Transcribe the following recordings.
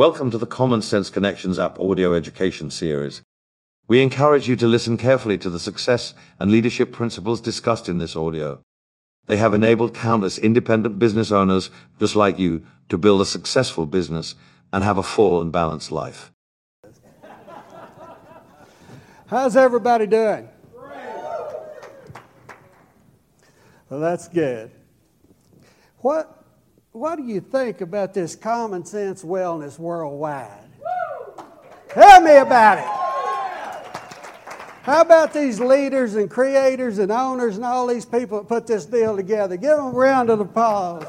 Welcome to the Common Sense Connections app audio education series. We encourage you to listen carefully to the success and leadership principles discussed in this audio. They have enabled countless independent business owners just like you to build a successful business and have a full and balanced life. How's everybody doing? Well, that's good. What, what do you think about this common sense wellness worldwide? Tell me about it. How about these leaders and creators and owners and all these people that put this deal together? Give them a round of applause.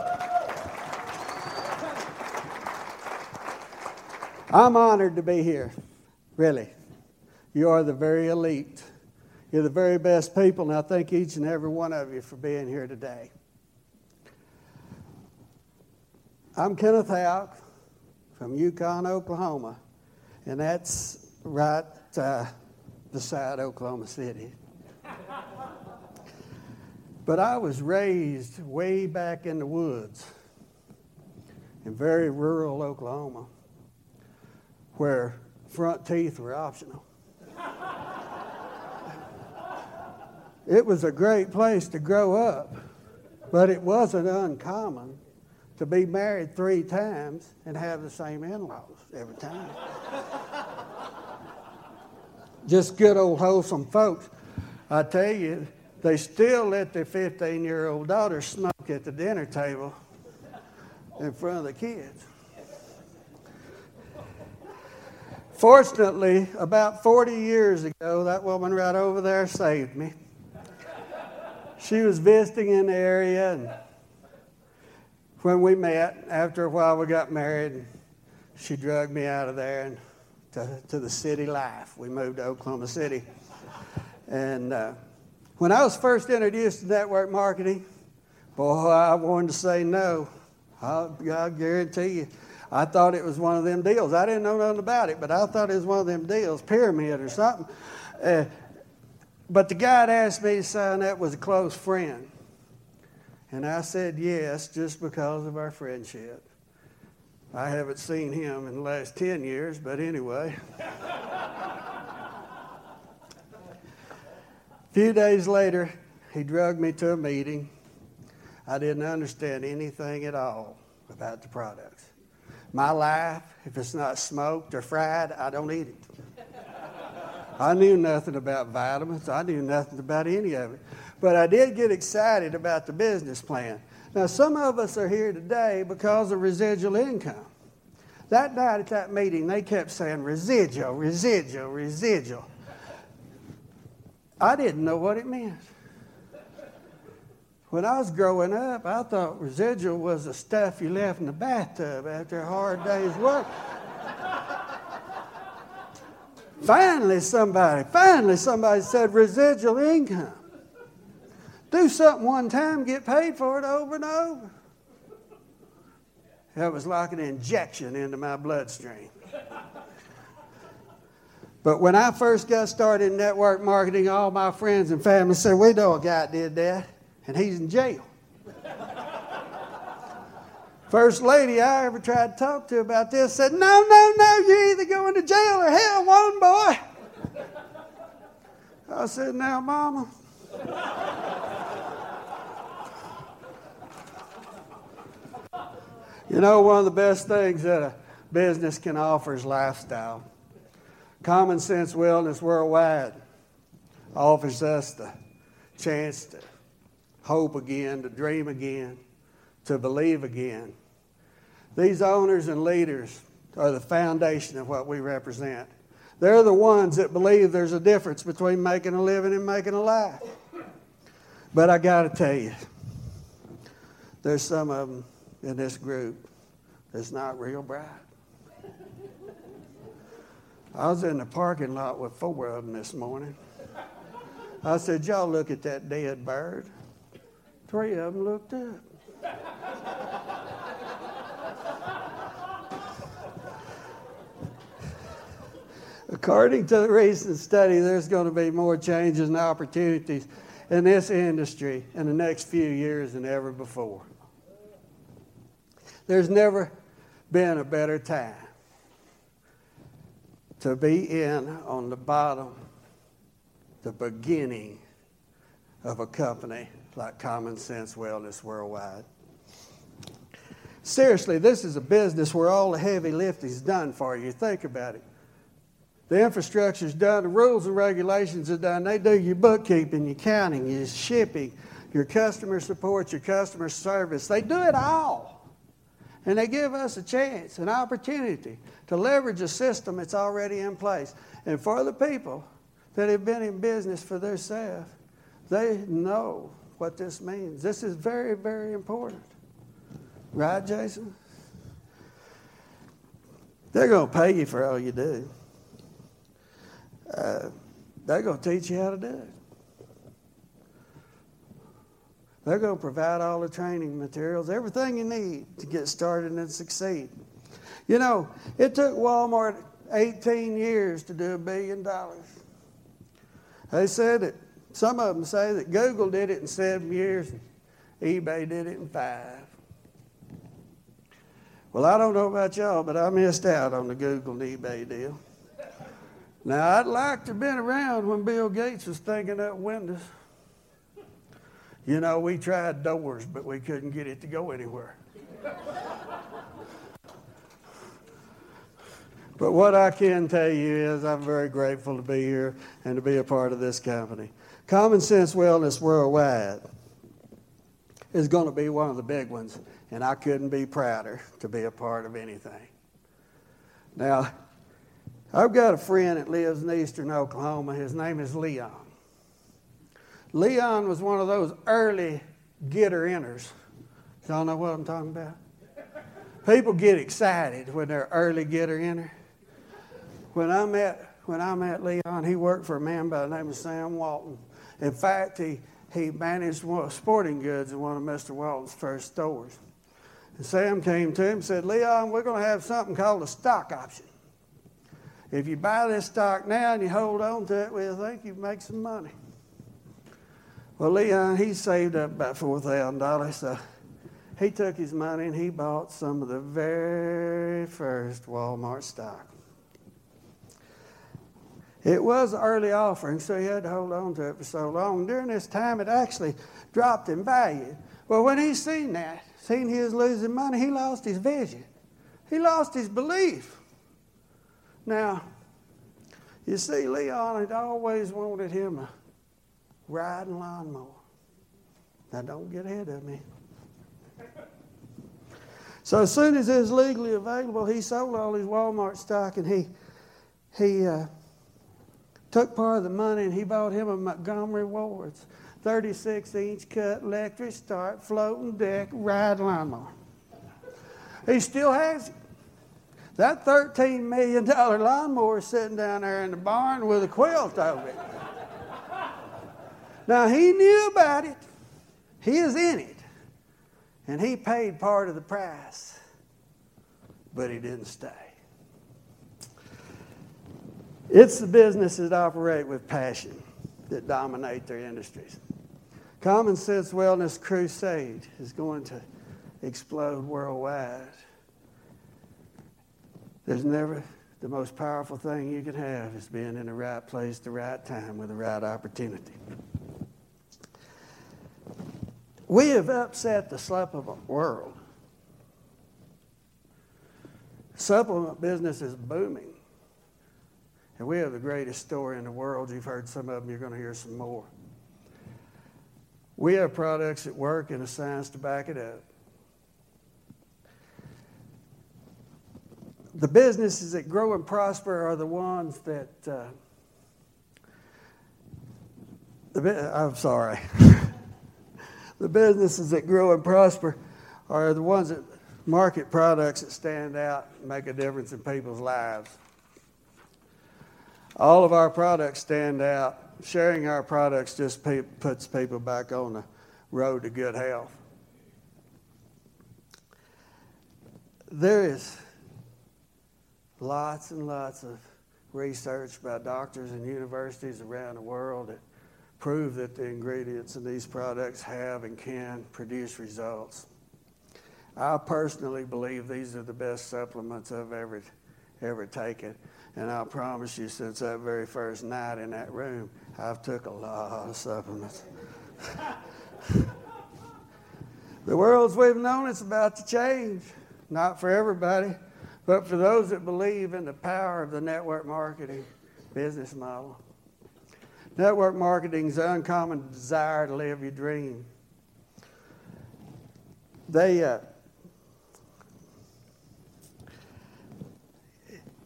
I'm honored to be here, really. You are the very elite. You're the very best people, and I thank each and every one of you for being here today. I'm Kenneth Hought from Yukon, Oklahoma, and that's right uh, beside Oklahoma City. but I was raised way back in the woods in very rural Oklahoma where front teeth were optional. it was a great place to grow up, but it wasn't uncommon to be married three times and have the same in laws every time. Just good old wholesome folks. I tell you, they still let their 15 year old daughter smoke at the dinner table in front of the kids. Fortunately, about 40 years ago, that woman right over there saved me. She was visiting in the area, and when we met, after a while we got married, she drugged me out of there and to, to the city life. We moved to Oklahoma City. And uh, when I was first introduced to network marketing, boy, I wanted to say no. I'll, I'll guarantee you. I thought it was one of them deals. I didn't know nothing about it, but I thought it was one of them deals, pyramid or something. Uh, but the guy that asked me to sign up was a close friend. And I said yes just because of our friendship. I haven't seen him in the last 10 years, but anyway. a few days later, he drugged me to a meeting. I didn't understand anything at all about the products. My life, if it's not smoked or fried, I don't eat it. I knew nothing about vitamins. I knew nothing about any of it. But I did get excited about the business plan. Now, some of us are here today because of residual income. That night at that meeting, they kept saying residual, residual, residual. I didn't know what it meant. When I was growing up, I thought residual was the stuff you left in the bathtub after a hard day's work. finally, somebody, finally, somebody said residual income. Do something one time, get paid for it over and over. That was like an injection into my bloodstream. But when I first got started in network marketing, all my friends and family said, We know a guy did that and he's in jail. First lady I ever tried to talk to about this said, No, no, no, you're either going to jail or hell, one boy. I said, Now, Mama. You know, one of the best things that a business can offer is lifestyle. Common Sense Wellness Worldwide offers us the chance to hope again, to dream again, to believe again. These owners and leaders are the foundation of what we represent. They're the ones that believe there's a difference between making a living and making a life. But I got to tell you, there's some of them in this group that's not real bright. I was in the parking lot with four of them this morning. I said, Y'all look at that dead bird. Three of them looked up. According to the recent study, there's going to be more changes and opportunities in this industry in the next few years than ever before. There's never been a better time to be in on the bottom, the beginning of a company like Common Sense Wellness Worldwide. Seriously, this is a business where all the heavy lifting is done for you. Think about it. The infrastructure is done, the rules and regulations are done. They do your bookkeeping, your counting, your shipping, your customer support, your customer service. They do it all. And they give us a chance, an opportunity to leverage a system that's already in place. And for the people that have been in business for themselves, they know what this means. This is very, very important. Right, Jason? They're going to pay you for all you do. Uh, they're going to teach you how to do it. They're going to provide all the training materials, everything you need to get started and succeed. You know, it took Walmart 18 years to do a billion dollars. They said it. some of them say that Google did it in seven years, eBay did it in five. Well, I don't know about y'all, but I missed out on the Google and eBay deal. Now, I'd like to have been around when Bill Gates was thinking up Windows. You know, we tried doors, but we couldn't get it to go anywhere. but what I can tell you is I'm very grateful to be here and to be a part of this company. Common Sense Wellness Worldwide is going to be one of the big ones, and I couldn't be prouder to be a part of anything. Now, I've got a friend that lives in eastern Oklahoma. His name is Leon. Leon was one of those early getter inners. Y'all know what I'm talking about? People get excited when they're early getter inner. When I met when I met Leon, he worked for a man by the name of Sam Walton. In fact, he, he managed sporting goods in one of Mr. Walton's first stores. And Sam came to him and said, Leon, we're going to have something called a stock option. If you buy this stock now and you hold on to it, well, think you make some money. Well, Leon, he saved up about $4,000, so he took his money and he bought some of the very first Walmart stock. It was an early offering, so he had to hold on to it for so long. During this time, it actually dropped in value. Well, when he seen that, seen he was losing money, he lost his vision. He lost his belief. Now, you see, Leon had always wanted him a riding lawnmower. Now, don't get ahead of me. So as soon as it was legally available, he sold all his Walmart stock and he he uh, took part of the money and he bought him a Montgomery Ward's 36 inch cut electric start floating deck ride lawnmower. He still has it. That $13 million lawnmower is sitting down there in the barn with a quilt over it. Now, he knew about it, he is in it, and he paid part of the price, but he didn't stay. It's the businesses that operate with passion that dominate their industries. Common Sense Wellness Crusade is going to explode worldwide. There's never the most powerful thing you can have is being in the right place, the right time, with the right opportunity. We have upset the supplement world. Supplement business is booming. And we have the greatest story in the world. You've heard some of them, you're going to hear some more. We have products that work and a science to back it up. the businesses that grow and prosper are the ones that. Uh, the, I'm sorry. the businesses that grow and prosper are the ones that market products that stand out and make a difference in people's lives. All of our products stand out. Sharing our products just pe- puts people back on the road to good health. There is lots and lots of research by doctors and universities around the world that prove that the ingredients in these products have and can produce results. I personally believe these are the best supplements I've ever, ever taken. And I promise you, since that very first night in that room, I've took a lot of supplements. the world's we've known it's about to change. Not for everybody, but for those that believe in the power of the network marketing business model. Network marketing is the uncommon desire to live your dream. They uh,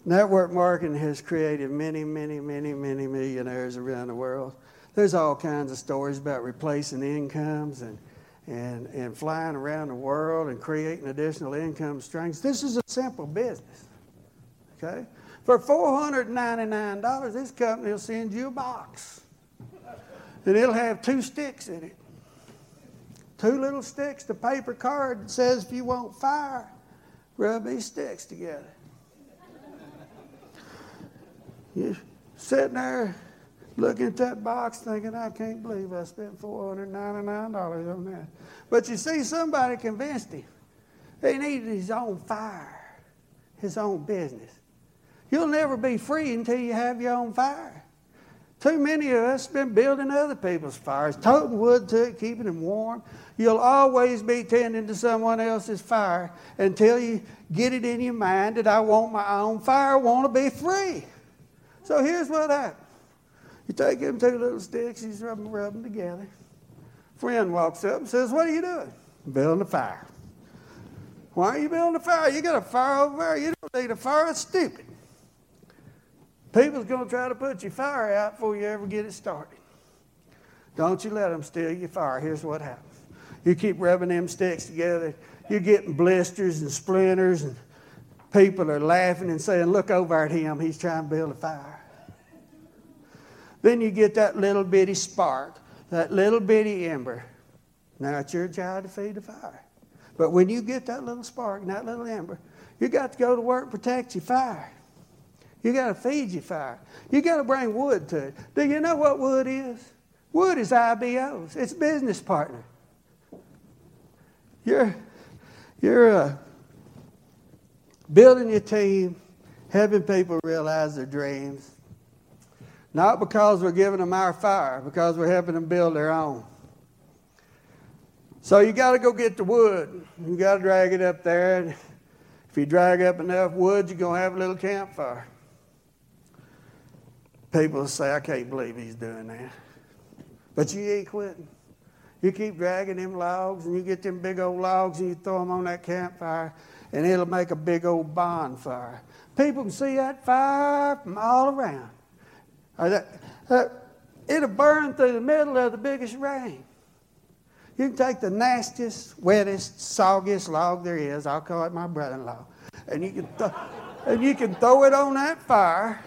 network marketing has created many, many, many, many millionaires around the world. There's all kinds of stories about replacing incomes and and, and flying around the world and creating additional income streams. This is a simple business. Okay? For $499, this company will send you a box. And it'll have two sticks in it. Two little sticks, the paper card that says if you want fire, rub these sticks together. You're sitting there looking at that box thinking, I can't believe I spent $499 on that. But you see, somebody convinced him. He needed his own fire, his own business. You'll never be free until you have your own fire. Too many of us have been building other people's fires, toting wood to it, keeping them warm. You'll always be tending to someone else's fire until you get it in your mind that I want my own fire, I want to be free. So here's what happens. You take them two little sticks, you rub them, rub them together. Friend walks up and says, What are you doing? Building a fire. Why are you building a fire? You got a fire over there. You don't need a fire. It's stupid. People's going to try to put your fire out before you ever get it started. Don't you let them steal your fire. Here's what happens. You keep rubbing them sticks together, you're getting blisters and splinters, and people are laughing and saying, Look over at him. He's trying to build a fire. Then you get that little bitty spark, that little bitty ember. Now it's your job to feed the fire. But when you get that little spark and that little ember, you got to go to work and protect your fire. You got to feed your fire. You got to bring wood to it. Do you know what wood is? Wood is IBOs. It's business partner. You're, you're uh, building your team, helping people realize their dreams, not because we're giving them our fire, because we're helping them build their own. So you got to go get the wood. You got to drag it up there. And if you drag up enough wood, you're going to have a little campfire. People say, I can't believe he's doing that. But you ain't quitting. You keep dragging them logs, and you get them big old logs, and you throw them on that campfire, and it'll make a big old bonfire. People can see that fire from all around. It'll burn through the middle of the biggest rain. You can take the nastiest, wettest, soggiest log there is. I'll call it my brother-in-law, and you can th- and you can throw it on that fire,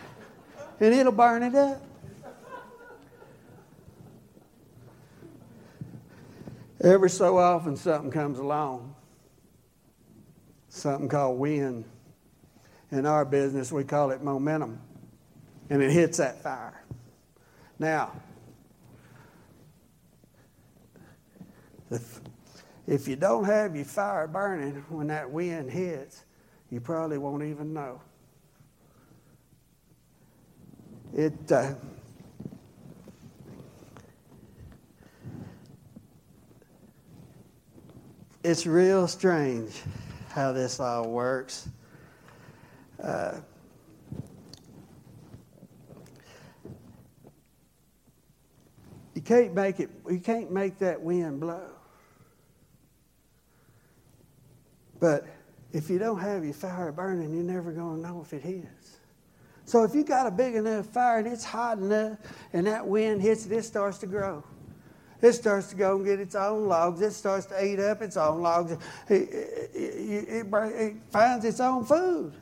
and it'll burn it up. Every so often, something comes along, something called wind. In our business, we call it momentum and it hits that fire. Now, if, if you don't have your fire burning when that wind hits, you probably won't even know. It. Uh, it's real strange how this all works. Uh, You can't make it, you can't make that wind blow. But if you don't have your fire burning, you're never going to know if it hits. So if you got a big enough fire and it's hot enough and that wind hits it, it starts to grow. It starts to go and get its own logs. It starts to eat up its own logs. It, it, it, it finds its own food.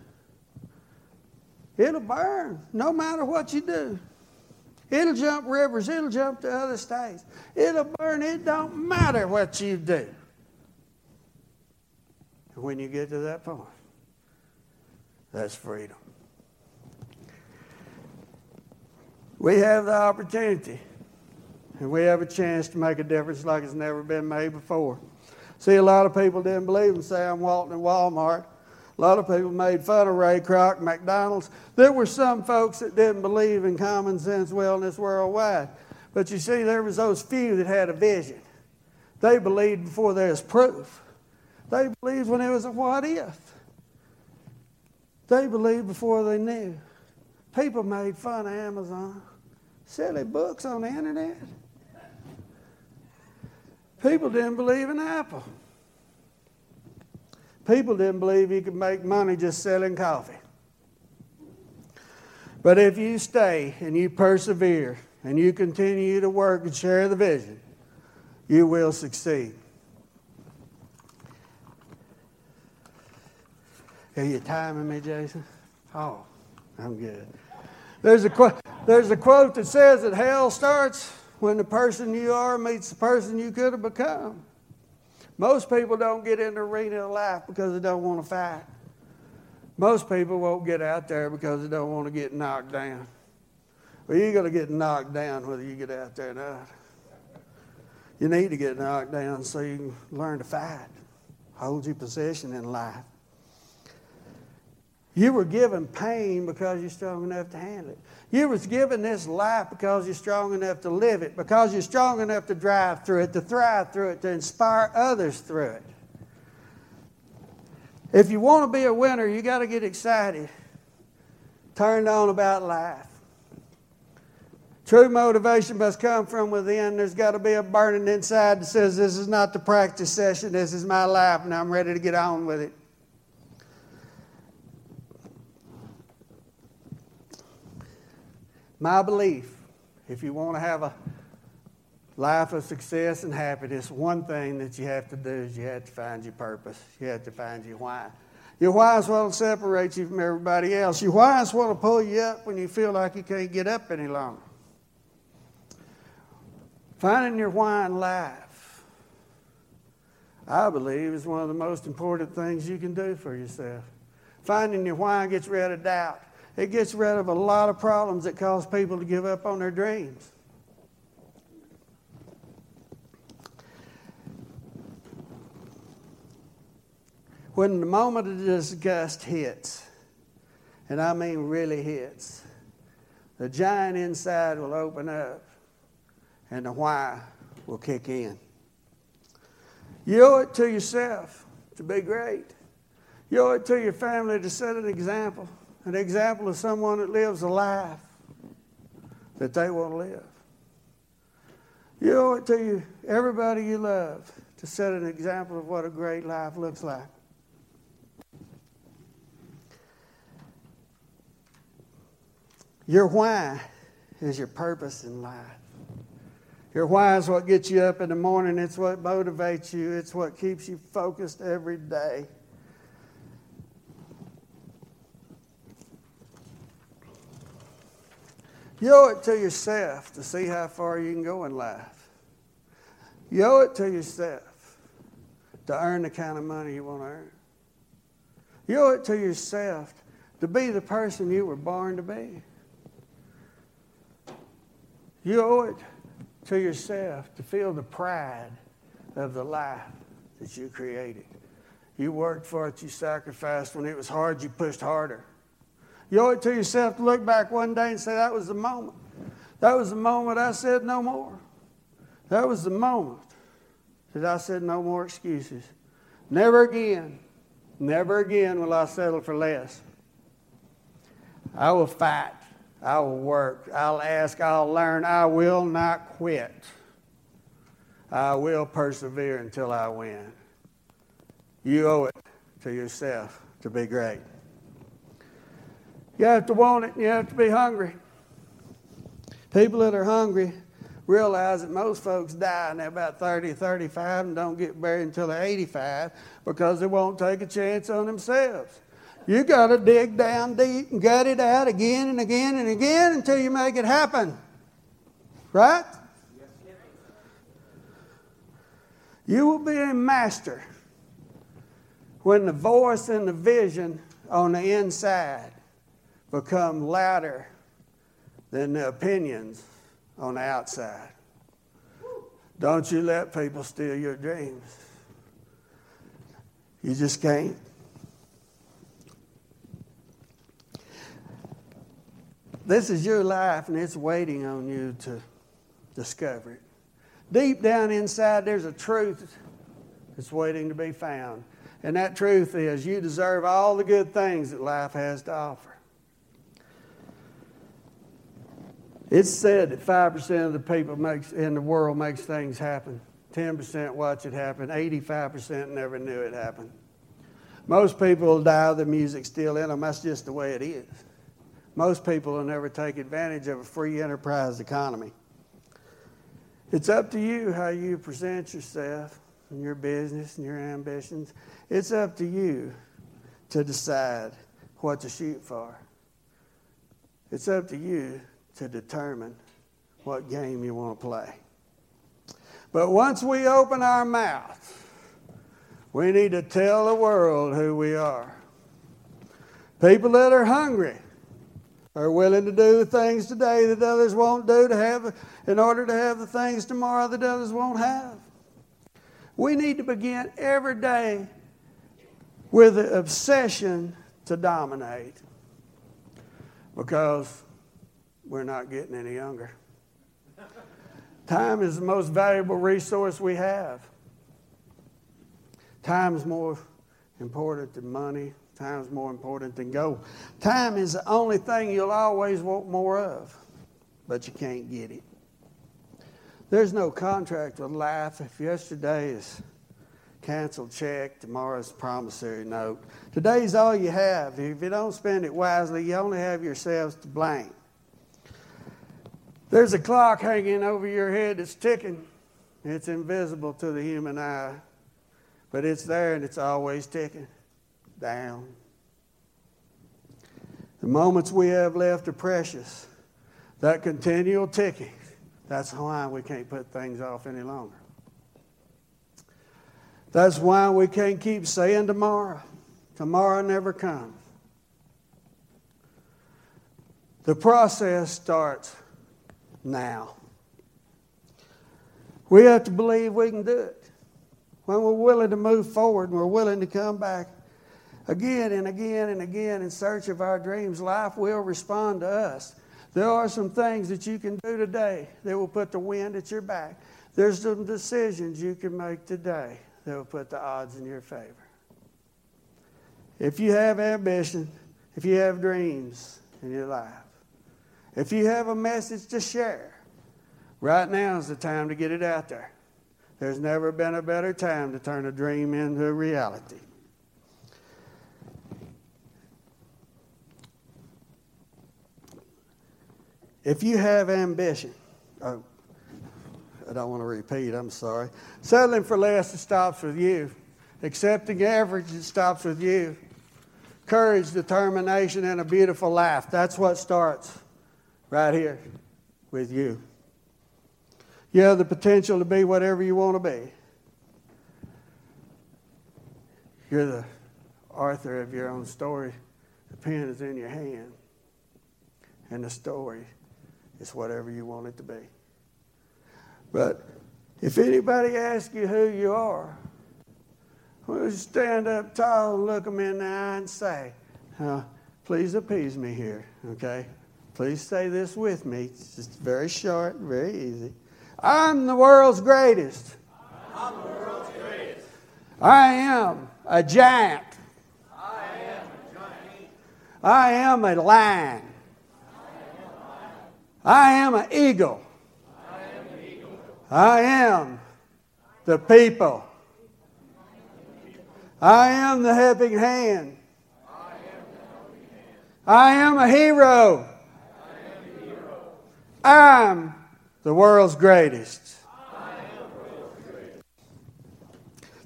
It'll burn no matter what you do. It'll jump rivers. It'll jump to other states. It'll burn. It don't matter what you do. When you get to that point, that's freedom. We have the opportunity, and we have a chance to make a difference like it's never been made before. See, a lot of people didn't believe and say, I'm walking in Walmart. A lot of people made fun of Ray Kroc, McDonald's. There were some folks that didn't believe in common sense wellness worldwide. But you see, there was those few that had a vision. They believed before there was proof. They believed when it was a what if. They believed before they knew. People made fun of Amazon. Silly books on the internet. People didn't believe in Apple. People didn't believe you could make money just selling coffee. But if you stay and you persevere and you continue to work and share the vision, you will succeed. Are you timing me, Jason? Oh, I'm good. There's a, there's a quote that says that hell starts when the person you are meets the person you could have become. Most people don't get in the arena of life because they don't want to fight. Most people won't get out there because they don't want to get knocked down. Well, you're going to get knocked down whether you get out there or not. You need to get knocked down so you can learn to fight, hold your position in life. You were given pain because you're strong enough to handle it. You was given this life because you're strong enough to live it, because you're strong enough to drive through it, to thrive through it, to inspire others through it. If you want to be a winner, you got to get excited, turned on about life. True motivation must come from within. There's got to be a burning inside that says, This is not the practice session, this is my life, and I'm ready to get on with it. My belief, if you want to have a life of success and happiness, one thing that you have to do is you have to find your purpose. You have to find your why. Your why is what will separate you from everybody else. Your why is what will pull you up when you feel like you can't get up any longer. Finding your why in life, I believe, is one of the most important things you can do for yourself. Finding your why gets rid of doubt. It gets rid of a lot of problems that cause people to give up on their dreams. When the moment of disgust hits, and I mean really hits, the giant inside will open up and the why will kick in. You owe it to yourself to be great. You owe it to your family to set an example an example of someone that lives a life that they want to live. You owe it to you, everybody you love to set an example of what a great life looks like. Your why is your purpose in life. Your why is what gets you up in the morning. It's what motivates you. It's what keeps you focused every day. You owe it to yourself to see how far you can go in life. You owe it to yourself to earn the kind of money you want to earn. You owe it to yourself to be the person you were born to be. You owe it to yourself to feel the pride of the life that you created. You worked for it, you sacrificed. When it was hard, you pushed harder. You owe it to yourself to look back one day and say, that was the moment. That was the moment I said no more. That was the moment that I said no more excuses. Never again, never again will I settle for less. I will fight. I will work. I'll ask. I'll learn. I will not quit. I will persevere until I win. You owe it to yourself to be great. You have to want it and you have to be hungry. People that are hungry realize that most folks die and they're about 30, 35 and don't get buried until they're 85 because they won't take a chance on themselves. You got to dig down deep and gut it out again and again and again until you make it happen. Right? You will be a master when the voice and the vision on the inside become louder than the opinions on the outside. Don't you let people steal your dreams. You just can't. This is your life, and it's waiting on you to discover it. Deep down inside, there's a truth that's waiting to be found. And that truth is you deserve all the good things that life has to offer. It's said that 5% of the people makes, in the world makes things happen. 10% watch it happen. 85% never knew it happened. Most people die the music still in them. That's just the way it is. Most people will never take advantage of a free enterprise economy. It's up to you how you present yourself and your business and your ambitions. It's up to you to decide what to shoot for. It's up to you to determine what game you want to play. But once we open our mouth, we need to tell the world who we are. People that are hungry are willing to do the things today that others won't do to have in order to have the things tomorrow that others won't have. We need to begin every day with the obsession to dominate because we're not getting any younger. Time is the most valuable resource we have. Time is more important than money. Time is more important than gold. Time is the only thing you'll always want more of, but you can't get it. There's no contract with life. If yesterday is canceled check, tomorrow's promissory note. Today's all you have. If you don't spend it wisely, you only have yourselves to blame. There's a clock hanging over your head that's ticking. It's invisible to the human eye, but it's there and it's always ticking down. The moments we have left are precious. That continual ticking that's why we can't put things off any longer. That's why we can't keep saying tomorrow. Tomorrow never comes. The process starts now. We have to believe we can do it. When we're willing to move forward and we're willing to come back again and again and again in search of our dreams, life will respond to us. There are some things that you can do today that will put the wind at your back. There's some decisions you can make today that will put the odds in your favor. If you have ambition, if you have dreams in your life, if you have a message to share, right now is the time to get it out there. There's never been a better time to turn a dream into a reality. If you have ambition, oh, I don't want to repeat, I'm sorry. Settling for less, it stops with you. Accepting average, it stops with you. Courage, determination, and a beautiful laugh. That's what starts right here with you. You have the potential to be whatever you want to be. You're the author of your own story. The pen is in your hand, and the story is whatever you want it to be. But if anybody asks you who you are, well, stand up tall and look them in the eye and say, please appease me here, okay? Please say this with me. It's just very short, very easy. I'm the world's greatest. I'm the world's greatest. I am a giant. I am a giant. I am a lion. I am an eagle. I am an eagle. I am the people. I am the helping hand. I am a hero. I'm the world's greatest.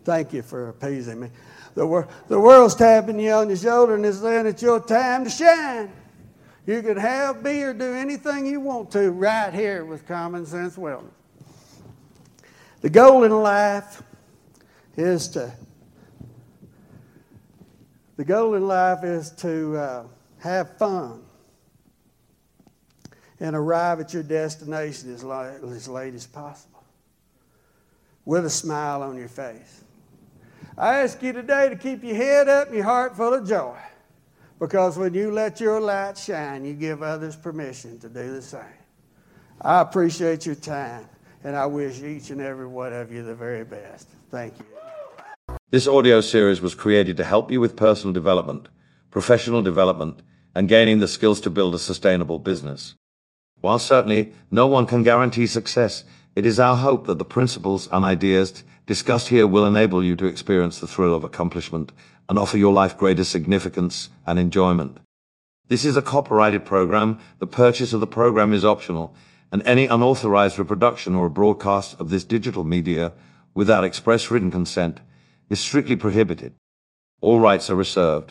Thank you for appeasing me. The, wor- the world's tapping you on your shoulder and is saying it's your time to shine. You can have, be, or do anything you want to right here with Common Sense Wellness. The goal in life is to the goal in life is to uh, have fun and arrive at your destination as, late, as late as possible with a smile on your face. I ask you today to keep your head up and your heart full of joy. Because when you let your light shine, you give others permission to do the same. I appreciate your time, and I wish each and every one of you the very best. Thank you. This audio series was created to help you with personal development, professional development, and gaining the skills to build a sustainable business. While certainly no one can guarantee success, it is our hope that the principles and ideas discussed here will enable you to experience the thrill of accomplishment and offer your life greater significance and enjoyment. This is a copyrighted program. The purchase of the program is optional, and any unauthorized reproduction or broadcast of this digital media without express written consent is strictly prohibited. All rights are reserved.